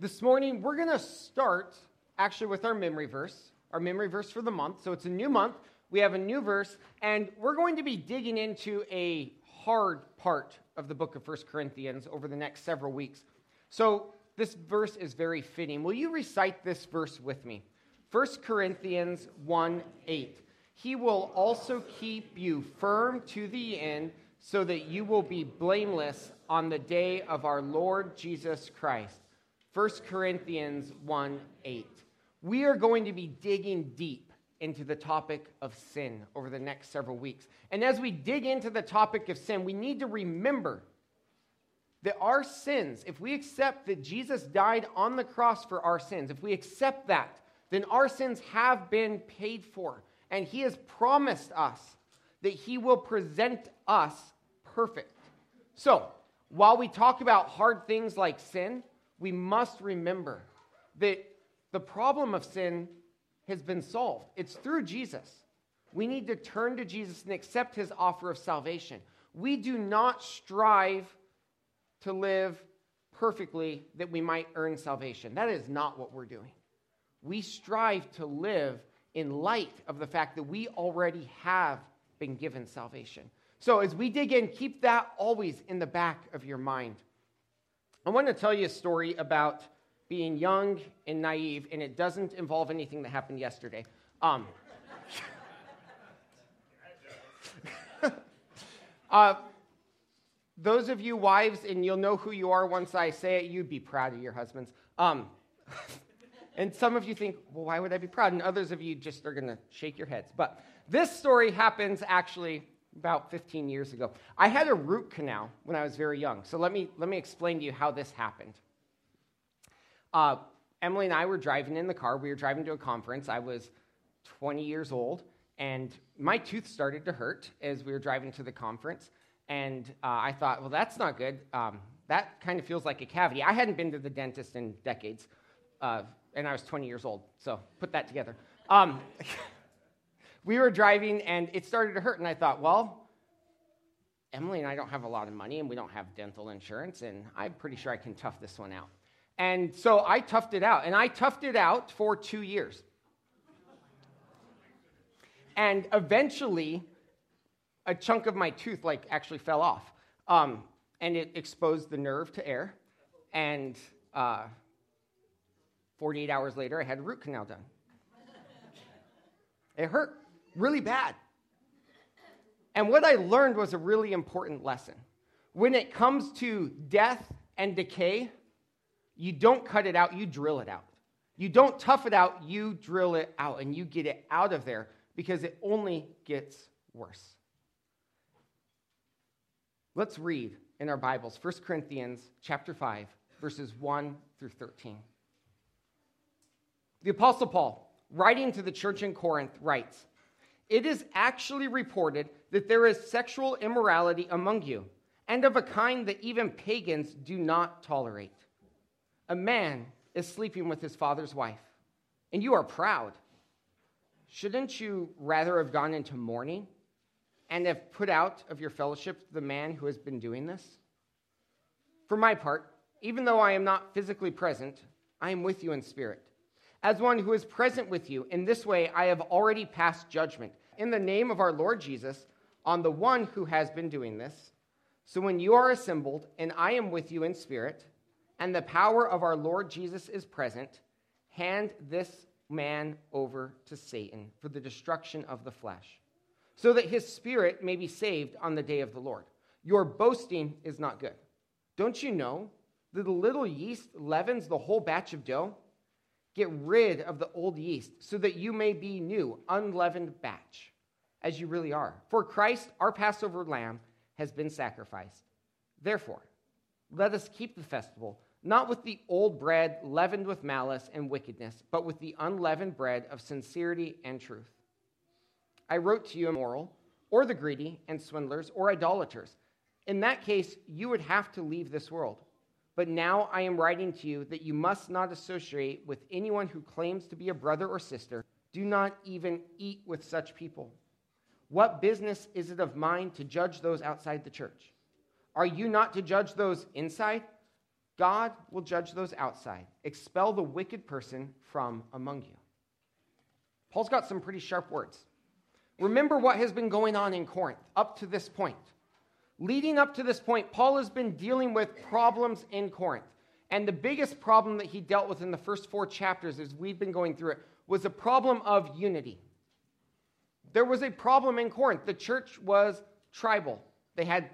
This morning, we're going to start actually with our memory verse, our memory verse for the month. So it's a new month. We have a new verse, and we're going to be digging into a hard part of the book of First Corinthians over the next several weeks. So this verse is very fitting. Will you recite this verse with me? 1 Corinthians 1 8. He will also keep you firm to the end so that you will be blameless on the day of our Lord Jesus Christ. 1 Corinthians 1 8. We are going to be digging deep into the topic of sin over the next several weeks. And as we dig into the topic of sin, we need to remember that our sins, if we accept that Jesus died on the cross for our sins, if we accept that, then our sins have been paid for. And He has promised us that He will present us perfect. So, while we talk about hard things like sin, we must remember that the problem of sin has been solved. It's through Jesus. We need to turn to Jesus and accept his offer of salvation. We do not strive to live perfectly that we might earn salvation. That is not what we're doing. We strive to live in light of the fact that we already have been given salvation. So, as we dig in, keep that always in the back of your mind. I want to tell you a story about being young and naive, and it doesn't involve anything that happened yesterday. Um, uh, those of you wives, and you'll know who you are once I say it, you'd be proud of your husbands. Um, and some of you think, well, why would I be proud? And others of you just are going to shake your heads. But this story happens actually about 15 years ago. I had a root canal when I was very young. So let me, let me explain to you how this happened. Uh, Emily and I were driving in the car. We were driving to a conference. I was 20 years old, and my tooth started to hurt as we were driving to the conference. And uh, I thought, well, that's not good. Um, that kind of feels like a cavity. I hadn't been to the dentist in decades, uh, and I was 20 years old. So put that together. Um, we were driving and it started to hurt. And I thought, well, Emily and I don't have a lot of money and we don't have dental insurance, and I'm pretty sure I can tough this one out. And so I toughed it out, and I toughed it out for two years. And eventually, a chunk of my tooth like actually fell off, um, and it exposed the nerve to air. And uh, 48 hours later, I had a root canal done. It hurt really bad. And what I learned was a really important lesson. When it comes to death and decay, you don't cut it out, you drill it out. You don't tough it out, you drill it out and you get it out of there because it only gets worse. Let's read in our Bibles 1 Corinthians chapter 5 verses 1 through 13. The apostle Paul, writing to the church in Corinth, writes, it is actually reported that there is sexual immorality among you, and of a kind that even pagans do not tolerate. A man is sleeping with his father's wife, and you are proud. Shouldn't you rather have gone into mourning and have put out of your fellowship the man who has been doing this? For my part, even though I am not physically present, I am with you in spirit. As one who is present with you, in this way I have already passed judgment in the name of our Lord Jesus on the one who has been doing this. So when you are assembled, and I am with you in spirit, and the power of our Lord Jesus is present, hand this man over to Satan for the destruction of the flesh, so that his spirit may be saved on the day of the Lord. Your boasting is not good. Don't you know that a little yeast leavens the whole batch of dough? Get rid of the old yeast so that you may be new, unleavened batch, as you really are. For Christ, our Passover lamb, has been sacrificed. Therefore, let us keep the festival, not with the old bread leavened with malice and wickedness, but with the unleavened bread of sincerity and truth. I wrote to you immoral, or the greedy, and swindlers, or idolaters. In that case, you would have to leave this world. But now I am writing to you that you must not associate with anyone who claims to be a brother or sister. Do not even eat with such people. What business is it of mine to judge those outside the church? Are you not to judge those inside? God will judge those outside, expel the wicked person from among you. Paul's got some pretty sharp words. Remember what has been going on in Corinth up to this point. Leading up to this point, Paul has been dealing with problems in Corinth. And the biggest problem that he dealt with in the first four chapters, as we've been going through it, was a problem of unity. There was a problem in Corinth. The church was tribal. They had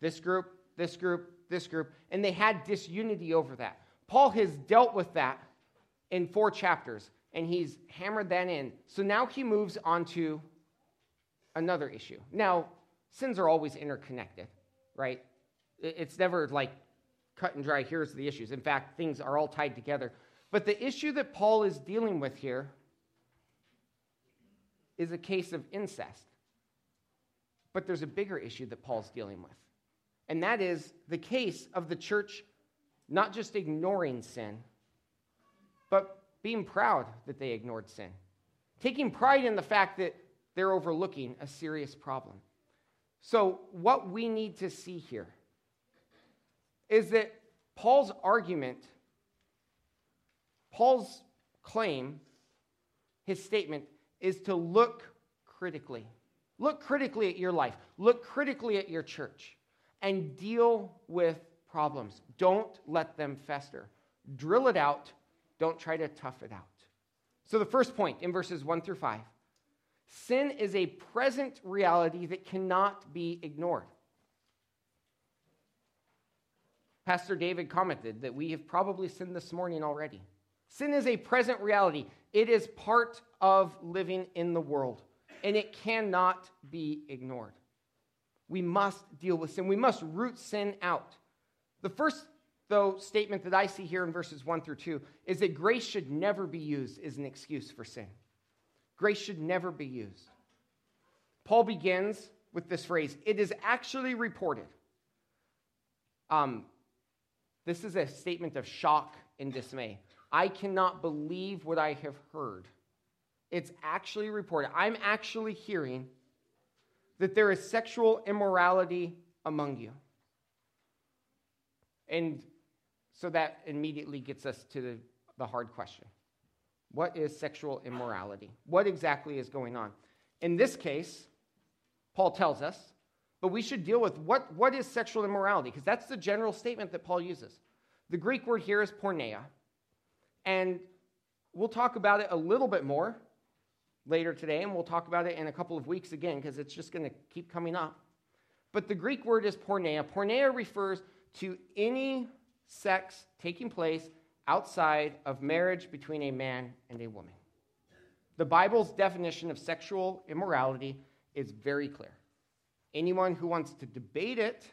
this group, this group, this group, and they had disunity over that. Paul has dealt with that in four chapters, and he's hammered that in. So now he moves on to another issue. Now, sins are always interconnected, right? It's never like cut and dry, here's the issues. In fact, things are all tied together. But the issue that Paul is dealing with here is a case of incest. But there's a bigger issue that Paul's dealing with, and that is the case of the church not just ignoring sin, but being proud that they ignored sin, taking pride in the fact that they're overlooking a serious problem. So, what we need to see here is that Paul's argument, Paul's claim, his statement is to look critically. Look critically at your life, look critically at your church, and deal with problems. Don't let them fester. Drill it out, don't try to tough it out. So, the first point in verses 1 through 5 sin is a present reality that cannot be ignored. Pastor David commented that we have probably sinned this morning already. Sin is a present reality, it is part of living in the world, and it cannot be ignored. We must deal with sin, we must root sin out. The first, though, statement that I see here in verses 1 through 2 is that grace should never be used as an excuse for sin. Grace should never be used. Paul begins with this phrase it is actually reported. Um, this is a statement of shock and dismay. I cannot believe what I have heard. It's actually reported. I'm actually hearing that there is sexual immorality among you. And so that immediately gets us to the, the hard question What is sexual immorality? What exactly is going on? In this case, Paul tells us, but we should deal with what, what is sexual immorality, because that's the general statement that Paul uses. The Greek word here is porneia, and we'll talk about it a little bit more later today, and we'll talk about it in a couple of weeks again because it's just going to keep coming up. But the Greek word is porneia. Porneia refers to any sex taking place outside of marriage between a man and a woman. The Bible's definition of sexual immorality is very clear. Anyone who wants to debate it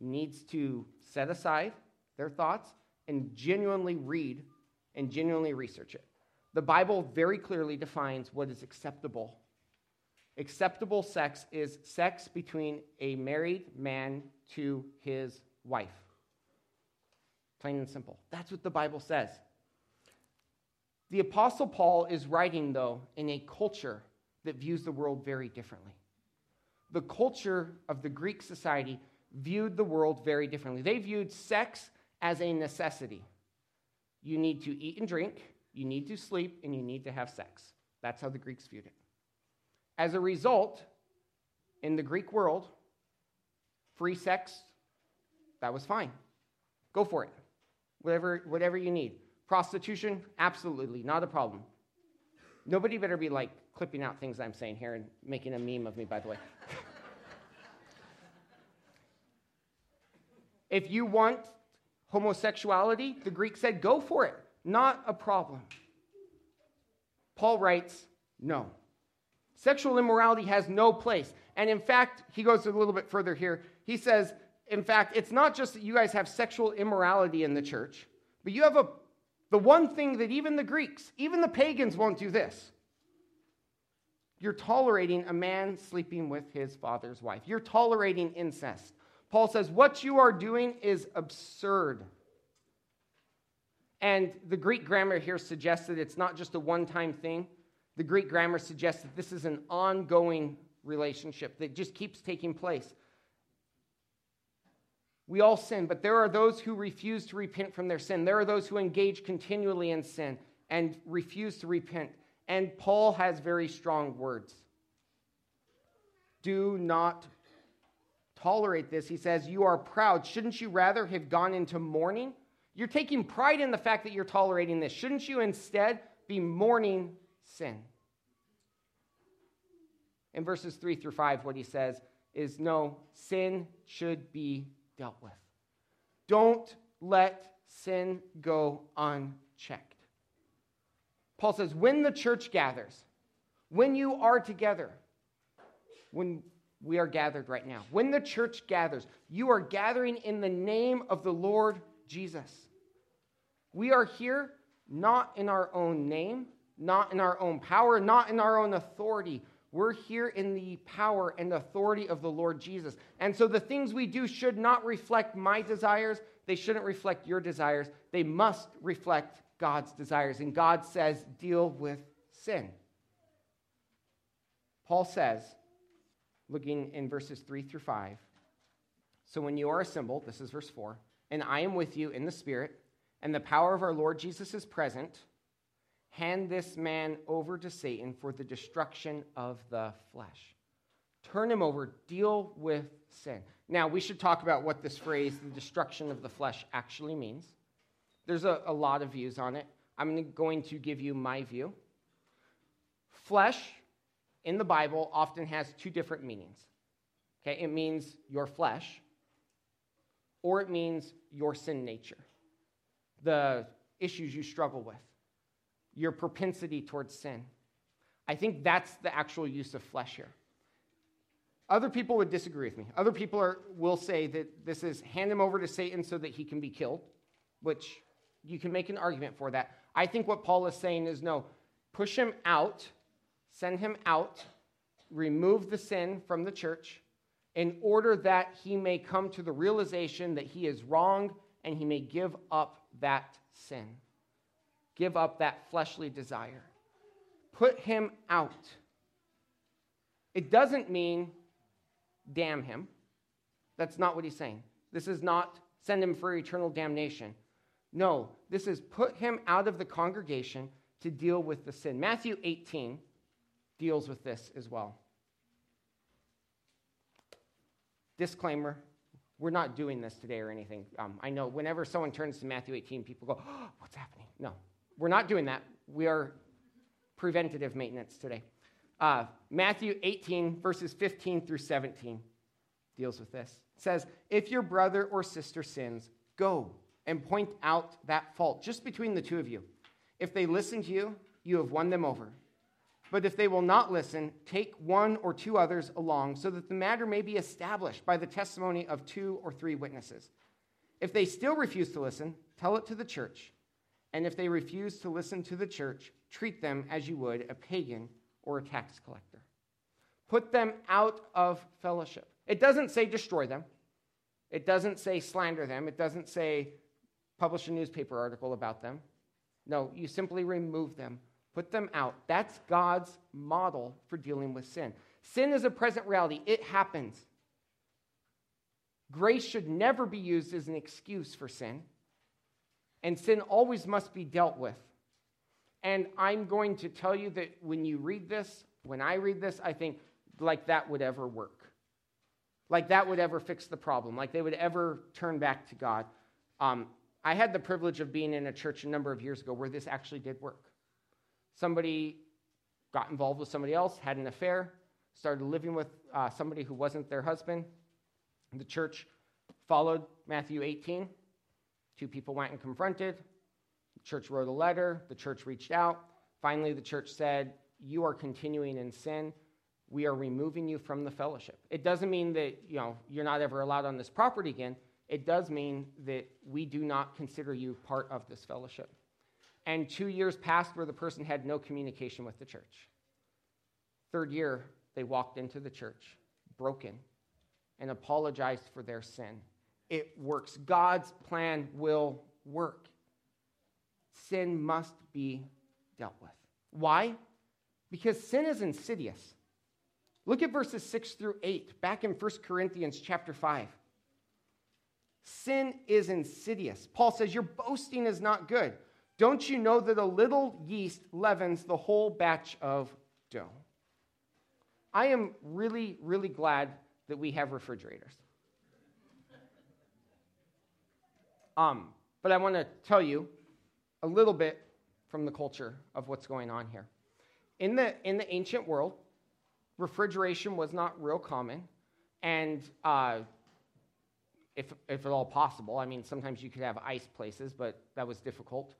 needs to set aside their thoughts and genuinely read and genuinely research it. The Bible very clearly defines what is acceptable. Acceptable sex is sex between a married man to his wife. Plain and simple. That's what the Bible says. The Apostle Paul is writing, though, in a culture that views the world very differently. The culture of the Greek society viewed the world very differently. They viewed sex as a necessity. You need to eat and drink, you need to sleep, and you need to have sex. That's how the Greeks viewed it. As a result, in the Greek world, free sex, that was fine. Go for it. Whatever, whatever you need. Prostitution, absolutely, not a problem. Nobody better be like clipping out things I'm saying here and making a meme of me, by the way. if you want homosexuality, the Greek said, go for it. Not a problem. Paul writes, no. Sexual immorality has no place. And in fact, he goes a little bit further here. He says, in fact, it's not just that you guys have sexual immorality in the church, but you have a, the one thing that even the Greeks, even the pagans won't do this. You're tolerating a man sleeping with his father's wife. You're tolerating incest. Paul says, What you are doing is absurd. And the Greek grammar here suggests that it's not just a one time thing. The Greek grammar suggests that this is an ongoing relationship that just keeps taking place. We all sin, but there are those who refuse to repent from their sin. There are those who engage continually in sin and refuse to repent. And Paul has very strong words. Do not tolerate this. He says, You are proud. Shouldn't you rather have gone into mourning? You're taking pride in the fact that you're tolerating this. Shouldn't you instead be mourning sin? In verses 3 through 5, what he says is no, sin should be dealt with. Don't let sin go unchecked. Paul says, when the church gathers, when you are together, when we are gathered right now, when the church gathers, you are gathering in the name of the Lord Jesus. We are here not in our own name, not in our own power, not in our own authority. We're here in the power and authority of the Lord Jesus. And so the things we do should not reflect my desires. They shouldn't reflect your desires. They must reflect God's desires. And God says, deal with sin. Paul says, looking in verses 3 through 5, so when you are assembled, this is verse 4, and I am with you in the Spirit, and the power of our Lord Jesus is present hand this man over to Satan for the destruction of the flesh. Turn him over, deal with sin. Now, we should talk about what this phrase, the destruction of the flesh, actually means. There's a, a lot of views on it. I'm going to give you my view. Flesh in the Bible often has two different meanings. Okay, it means your flesh, or it means your sin nature, the issues you struggle with your propensity towards sin. I think that's the actual use of flesh here. Other people would disagree with me. Other people are, will say that this is hand him over to Satan so that he can be killed, which you can make an argument for that. I think what Paul is saying is no, push him out, send him out, remove the sin from the church in order that he may come to the realization that he is wrong and he may give up that sin. Give up that fleshly desire. Put him out. It doesn't mean damn him. That's not what he's saying. This is not send him for eternal damnation. No, this is put him out of the congregation to deal with the sin. Matthew 18 deals with this as well. Disclaimer we're not doing this today or anything. Um, I know whenever someone turns to Matthew 18, people go, oh, What's happening? No, we're not doing that. We are preventative maintenance today. Uh, Matthew 18, verses 15 through 17, deals with this. It says, If your brother or sister sins, go and point out that fault just between the two of you. If they listen to you, you have won them over. But if they will not listen, take one or two others along so that the matter may be established by the testimony of two or three witnesses. If they still refuse to listen, tell it to the church. And if they refuse to listen to the church, treat them as you would a pagan or a tax collector. Put them out of fellowship. It doesn't say destroy them, it doesn't say slander them, it doesn't say publish a newspaper article about them. No, you simply remove them, put them out. That's God's model for dealing with sin. Sin is a present reality, it happens. Grace should never be used as an excuse for sin and sin always must be dealt with. And I'm going to tell you that when you read this, when I read this, I think like that would ever work. Like that would ever fix the problem. Like they would ever turn back to God. Um, I had the privilege of being in a church a number of years ago where this actually did work. Somebody got involved with somebody else, had an affair, started living with uh, somebody who wasn't their husband. The church followed Matthew 18 Two people went and confronted. The church wrote a letter. The church reached out. Finally, the church said, You are continuing in sin. We are removing you from the fellowship. It doesn't mean that you know, you're not ever allowed on this property again. It does mean that we do not consider you part of this fellowship. And two years passed where the person had no communication with the church. Third year, they walked into the church broken and apologized for their sin it works. God's plan will work. Sin must be dealt with. Why? Because sin is insidious. Look at verses 6 through 8, back in 1 Corinthians chapter 5. Sin is insidious. Paul says, Your boasting is not good. Don't you know that a little yeast leavens the whole batch of dough? I am really, really glad that we have refrigerators. Um, but I want to tell you a little bit from the culture of what's going on here. In the, in the ancient world, refrigeration was not real common. And uh, if, if at all possible, I mean, sometimes you could have ice places, but that was difficult.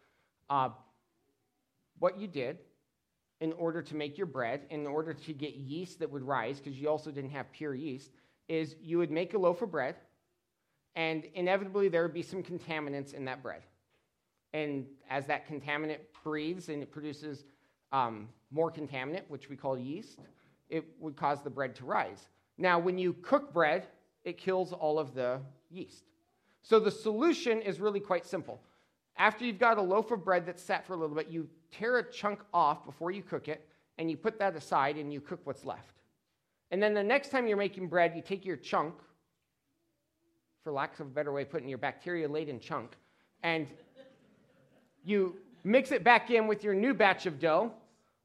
Uh, what you did in order to make your bread, in order to get yeast that would rise, because you also didn't have pure yeast, is you would make a loaf of bread, and inevitably there would be some contaminants in that bread. And as that contaminant breathes and it produces um, more contaminant, which we call yeast, it would cause the bread to rise. Now, when you cook bread, it kills all of the yeast. So the solution is really quite simple. After you've got a loaf of bread that's sat for a little bit, you tear a chunk off before you cook it, and you put that aside and you cook what's left. And then the next time you're making bread, you take your chunk, for lack of a better way of putting your bacteria laden chunk, and you mix it back in with your new batch of dough,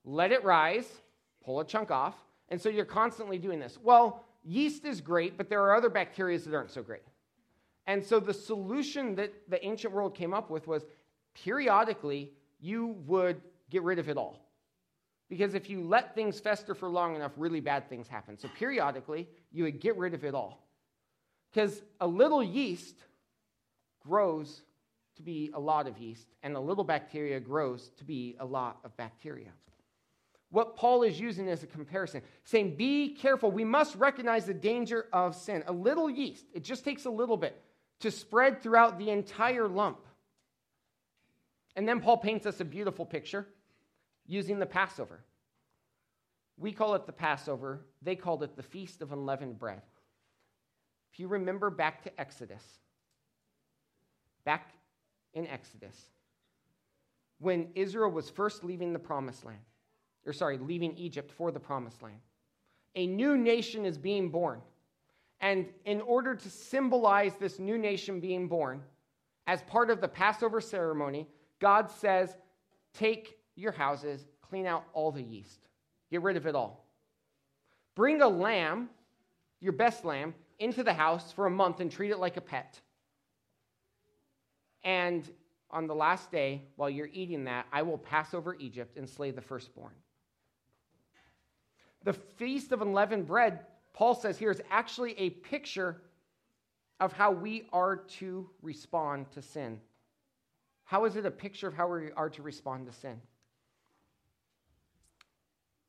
let it rise, pull a chunk off, and so you're constantly doing this. Well, yeast is great, but there are other bacteria that aren't so great. And so the solution that the ancient world came up with was periodically you would get rid of it all. Because if you let things fester for long enough, really bad things happen. So periodically, you would get rid of it all. Because a little yeast grows to be a lot of yeast, and a little bacteria grows to be a lot of bacteria. What Paul is using as a comparison, saying, Be careful. We must recognize the danger of sin. A little yeast, it just takes a little bit to spread throughout the entire lump. And then Paul paints us a beautiful picture using the Passover. We call it the Passover, they called it the Feast of Unleavened Bread. If you remember back to Exodus, back in Exodus, when Israel was first leaving the promised land, or sorry, leaving Egypt for the promised land, a new nation is being born. And in order to symbolize this new nation being born, as part of the Passover ceremony, God says, Take your houses, clean out all the yeast, get rid of it all. Bring a lamb, your best lamb, into the house for a month and treat it like a pet. And on the last day, while you're eating that, I will pass over Egypt and slay the firstborn. The Feast of Unleavened Bread, Paul says here, is actually a picture of how we are to respond to sin. How is it a picture of how we are to respond to sin?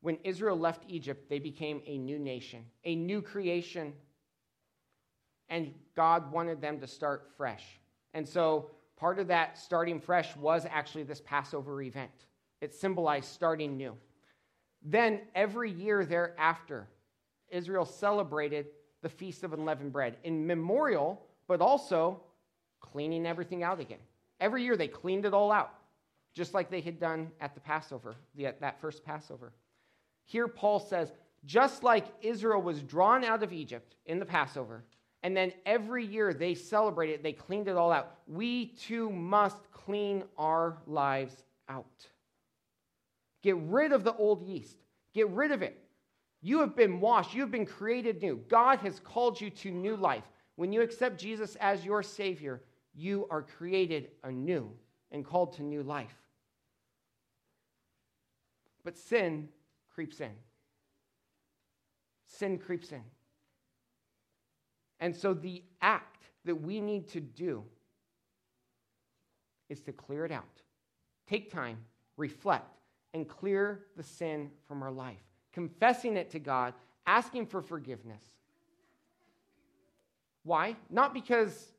When Israel left Egypt, they became a new nation, a new creation, and God wanted them to start fresh. And so part of that starting fresh was actually this Passover event. It symbolized starting new. Then every year thereafter, Israel celebrated the Feast of Unleavened Bread in memorial, but also cleaning everything out again. Every year they cleaned it all out, just like they had done at the Passover, that first Passover. Here Paul says, just like Israel was drawn out of Egypt in the Passover, and then every year they celebrated, they cleaned it all out. We too must clean our lives out. Get rid of the old yeast, get rid of it. You have been washed, you have been created new. God has called you to new life. When you accept Jesus as your Savior, you are created anew and called to new life. But sin creeps in. Sin creeps in. And so the act that we need to do is to clear it out. Take time, reflect, and clear the sin from our life. Confessing it to God, asking for forgiveness. Why? Not because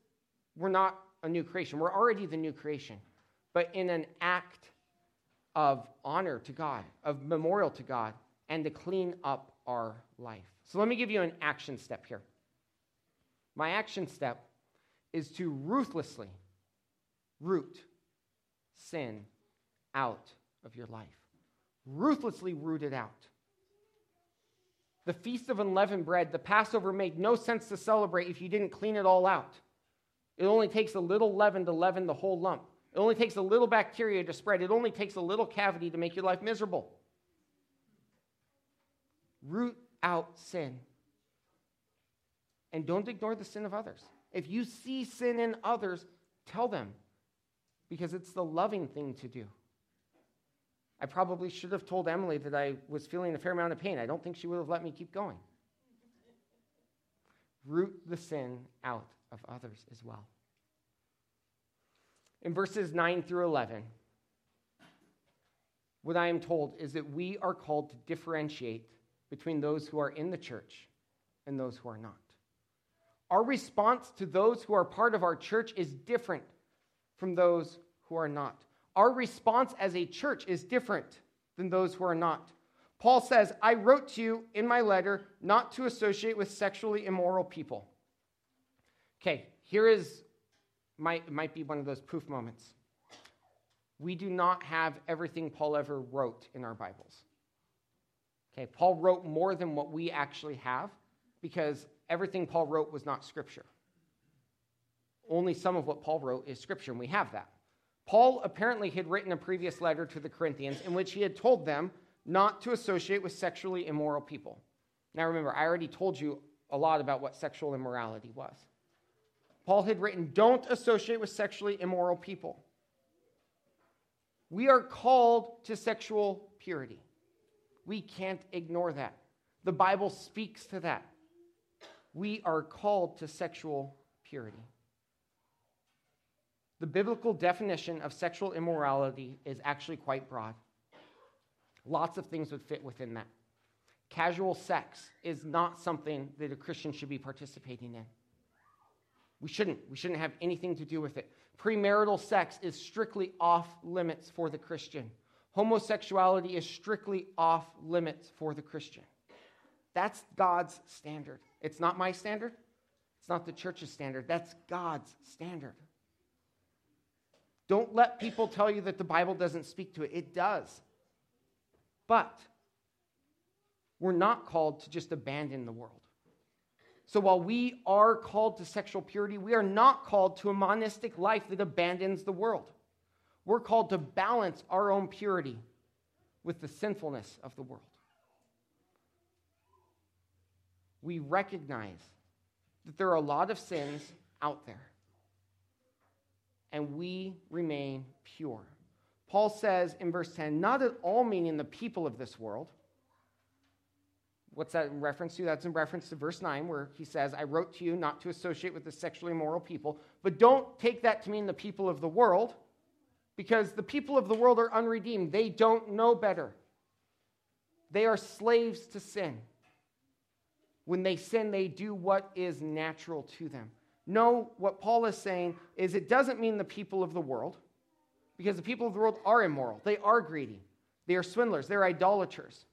we're not a new creation, we're already the new creation, but in an act of honor to God, of memorial to God, and to clean up our life. So let me give you an action step here. My action step is to ruthlessly root sin out of your life. Ruthlessly root it out. The Feast of Unleavened Bread, the Passover made no sense to celebrate if you didn't clean it all out. It only takes a little leaven to leaven the whole lump. It only takes a little bacteria to spread. It only takes a little cavity to make your life miserable. Root out sin. And don't ignore the sin of others. If you see sin in others, tell them because it's the loving thing to do. I probably should have told Emily that I was feeling a fair amount of pain. I don't think she would have let me keep going. Root the sin out of others as well. In verses 9 through 11, what I am told is that we are called to differentiate between those who are in the church and those who are not. Our response to those who are part of our church is different from those who are not. Our response as a church is different than those who are not. Paul says, I wrote to you in my letter not to associate with sexually immoral people. Okay, here is, might, might be one of those poof moments. We do not have everything Paul ever wrote in our Bibles. Okay, Paul wrote more than what we actually have because everything Paul wrote was not scripture. Only some of what Paul wrote is scripture, and we have that. Paul apparently had written a previous letter to the Corinthians in which he had told them not to associate with sexually immoral people. Now remember, I already told you a lot about what sexual immorality was. Paul had written, Don't associate with sexually immoral people. We are called to sexual purity. We can't ignore that. The Bible speaks to that. We are called to sexual purity. The biblical definition of sexual immorality is actually quite broad. Lots of things would fit within that. Casual sex is not something that a Christian should be participating in. We shouldn't. We shouldn't have anything to do with it. Premarital sex is strictly off limits for the Christian. Homosexuality is strictly off limits for the Christian. That's God's standard. It's not my standard. It's not the church's standard. That's God's standard. Don't let people tell you that the Bible doesn't speak to it. It does. But we're not called to just abandon the world. So while we are called to sexual purity, we are not called to a monastic life that abandons the world. We're called to balance our own purity with the sinfulness of the world. We recognize that there are a lot of sins out there, and we remain pure. Paul says in verse 10, not at all meaning the people of this world. What's that in reference to? That's in reference to verse 9, where he says, I wrote to you not to associate with the sexually immoral people. But don't take that to mean the people of the world, because the people of the world are unredeemed. They don't know better. They are slaves to sin. When they sin, they do what is natural to them. No, what Paul is saying is it doesn't mean the people of the world because the people of the world are immoral. They are greedy. They are swindlers. They're idolaters.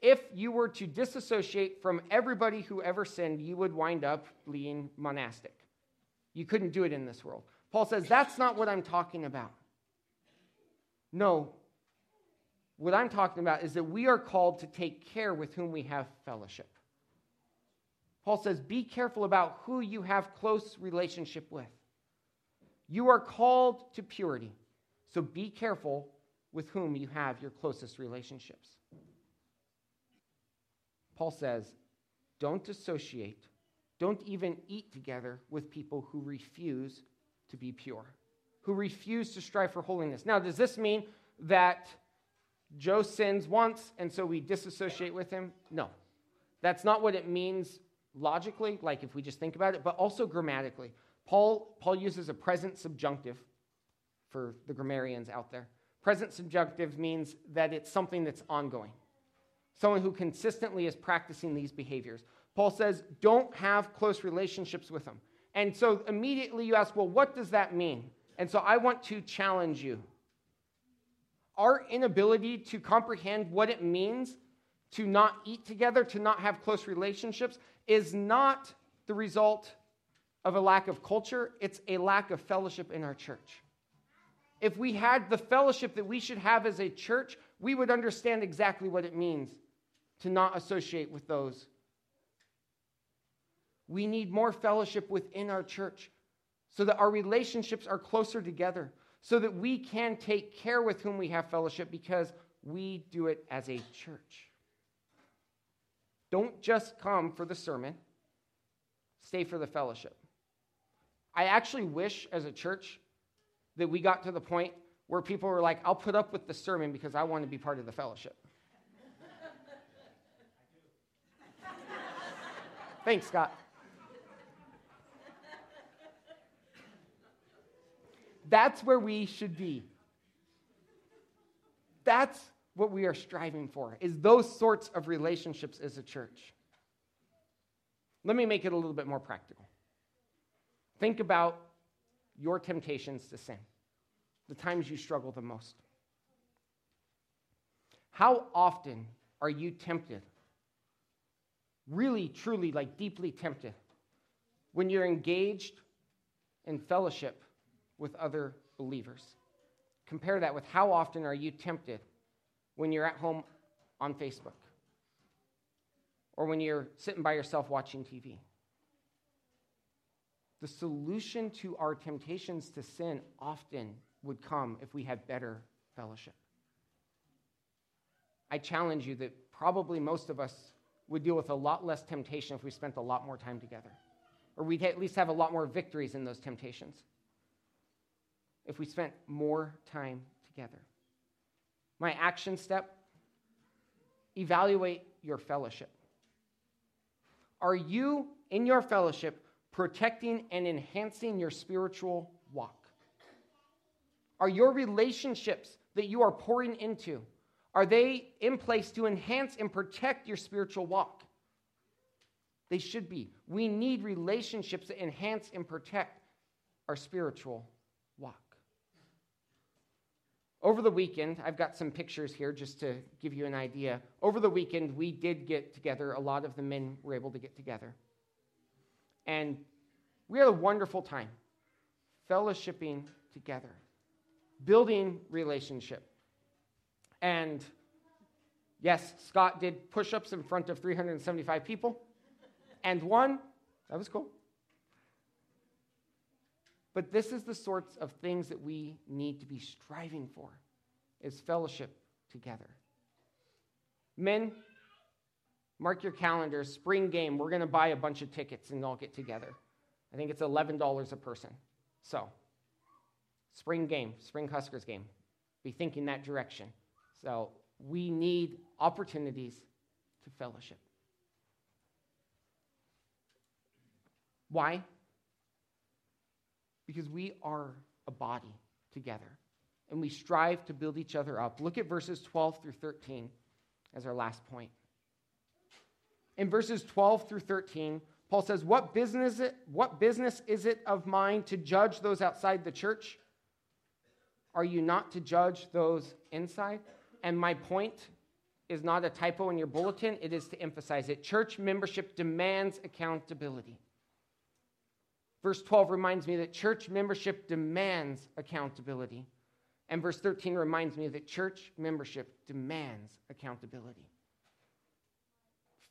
If you were to disassociate from everybody who ever sinned, you would wind up being monastic. You couldn't do it in this world. Paul says, that's not what I'm talking about. No. What I'm talking about is that we are called to take care with whom we have fellowship. Paul says, be careful about who you have close relationship with. You are called to purity. So be careful with whom you have your closest relationships. Paul says, don't associate, don't even eat together with people who refuse to be pure, who refuse to strive for holiness. Now, does this mean that Joe sins once and so we disassociate with him? No. That's not what it means logically, like if we just think about it, but also grammatically. Paul, Paul uses a present subjunctive for the grammarians out there. Present subjunctive means that it's something that's ongoing, someone who consistently is practicing these behaviors. Paul says, don't have close relationships with them. And so immediately you ask, well, what does that mean? And so I want to challenge you. Our inability to comprehend what it means to not eat together, to not have close relationships, is not the result of a lack of culture, it's a lack of fellowship in our church if we had the fellowship that we should have as a church, we would understand exactly what it means to not associate with those. We need more fellowship within our church so that our relationships are closer together, so that we can take care with whom we have fellowship because we do it as a church. Don't just come for the sermon, stay for the fellowship. I actually wish as a church that we got to the point where people were like, I'll put up with the sermon because I want to be part of the fellowship. Thanks, Scott. That's where we should be. That's what we are striving for, is those sorts of relationships as a church. Let me make it a little bit more practical. Think about your temptations to sin, the times you struggle the most. How often are you tempted, really, truly, like deeply tempted, when you're engaged in fellowship with other believers? Compare that with how often are you tempted when you're at home on Facebook or when you're sitting by yourself watching TV? The solution to our temptations to sin often would come if we had better fellowship. I challenge you that probably most of us would deal with a lot less temptation if we spent a lot more time together. Or we'd at least have a lot more victories in those temptations if we spent more time together. My action step evaluate your fellowship. Are you in your fellowship protecting and enhancing your spiritual walk? Are your relationships that you are pouring into are they in place to enhance and protect your spiritual walk? They should be. We need relationships that enhance and protect our spiritual walk. Over the weekend, I've got some pictures here just to give you an idea. Over the weekend, we did get together. A lot of the men were able to get together. And we had a wonderful time fellowshipping together, building relationship. And yes, Scott did push ups in front of 375 people and one. That was cool. But this is the sorts of things that we need to be striving for is fellowship together. Men, mark your calendars, spring game. We're going to buy a bunch of tickets and all get together. I think it's $11 a person. So, spring game, spring Huskers game. Be thinking that direction. So, we need opportunities to fellowship. Why? Because we are a body together and we strive to build each other up. Look at verses 12 through 13 as our last point. In verses 12 through 13, Paul says, What business, it, what business is it of mine to judge those outside the church? Are you not to judge those inside? And my point is not a typo in your bulletin, it is to emphasize it. Church membership demands accountability. Verse 12 reminds me that church membership demands accountability. And verse 13 reminds me that church membership demands accountability.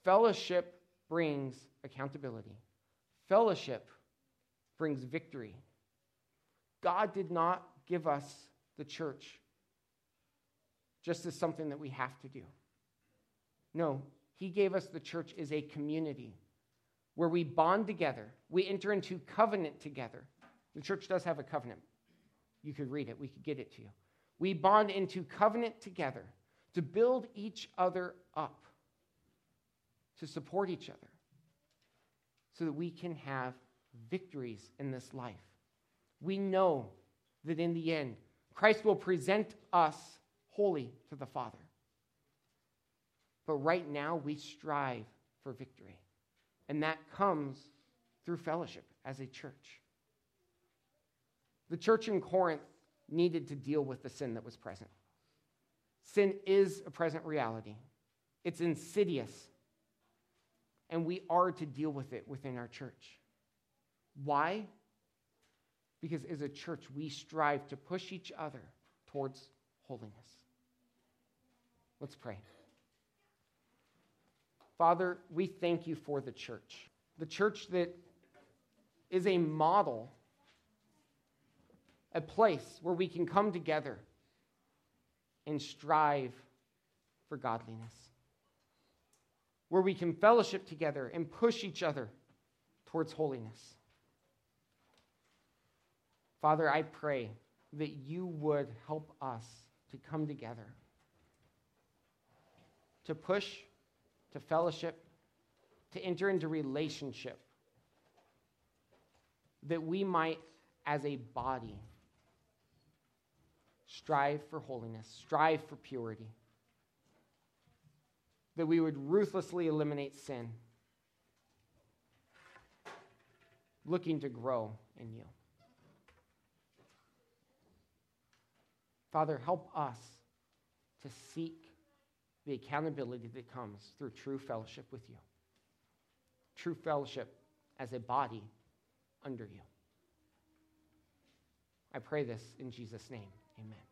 Fellowship brings accountability, fellowship brings victory. God did not give us the church just as something that we have to do. No, He gave us the church as a community where we bond together, we enter into covenant together. The church does have a covenant. You could read it, we could get it to you. We bond into covenant together to build each other up, to support each other, so that we can have victories in this life. We know that in the end, Christ will present us holy to the Father. But right now, we strive for victory. And that comes through fellowship as a church. The church in Corinth needed to deal with the sin that was present. Sin is a present reality, it's insidious. And we are to deal with it within our church. Why? Because as a church, we strive to push each other towards holiness. Let's pray. Father, we thank you for the church, the church that is a model a place where we can come together and strive for godliness, where we can fellowship together and push each other towards holiness. Father, I pray that you would help us to come together, to push, to fellowship, to enter into relationship, that we might, as a body, strive for holiness, strive for purity, that we would ruthlessly eliminate sin, looking to grow in you. Father, help us to seek the accountability that comes through true fellowship with you, true fellowship as a body under you. I pray this in Jesus' name. Amen.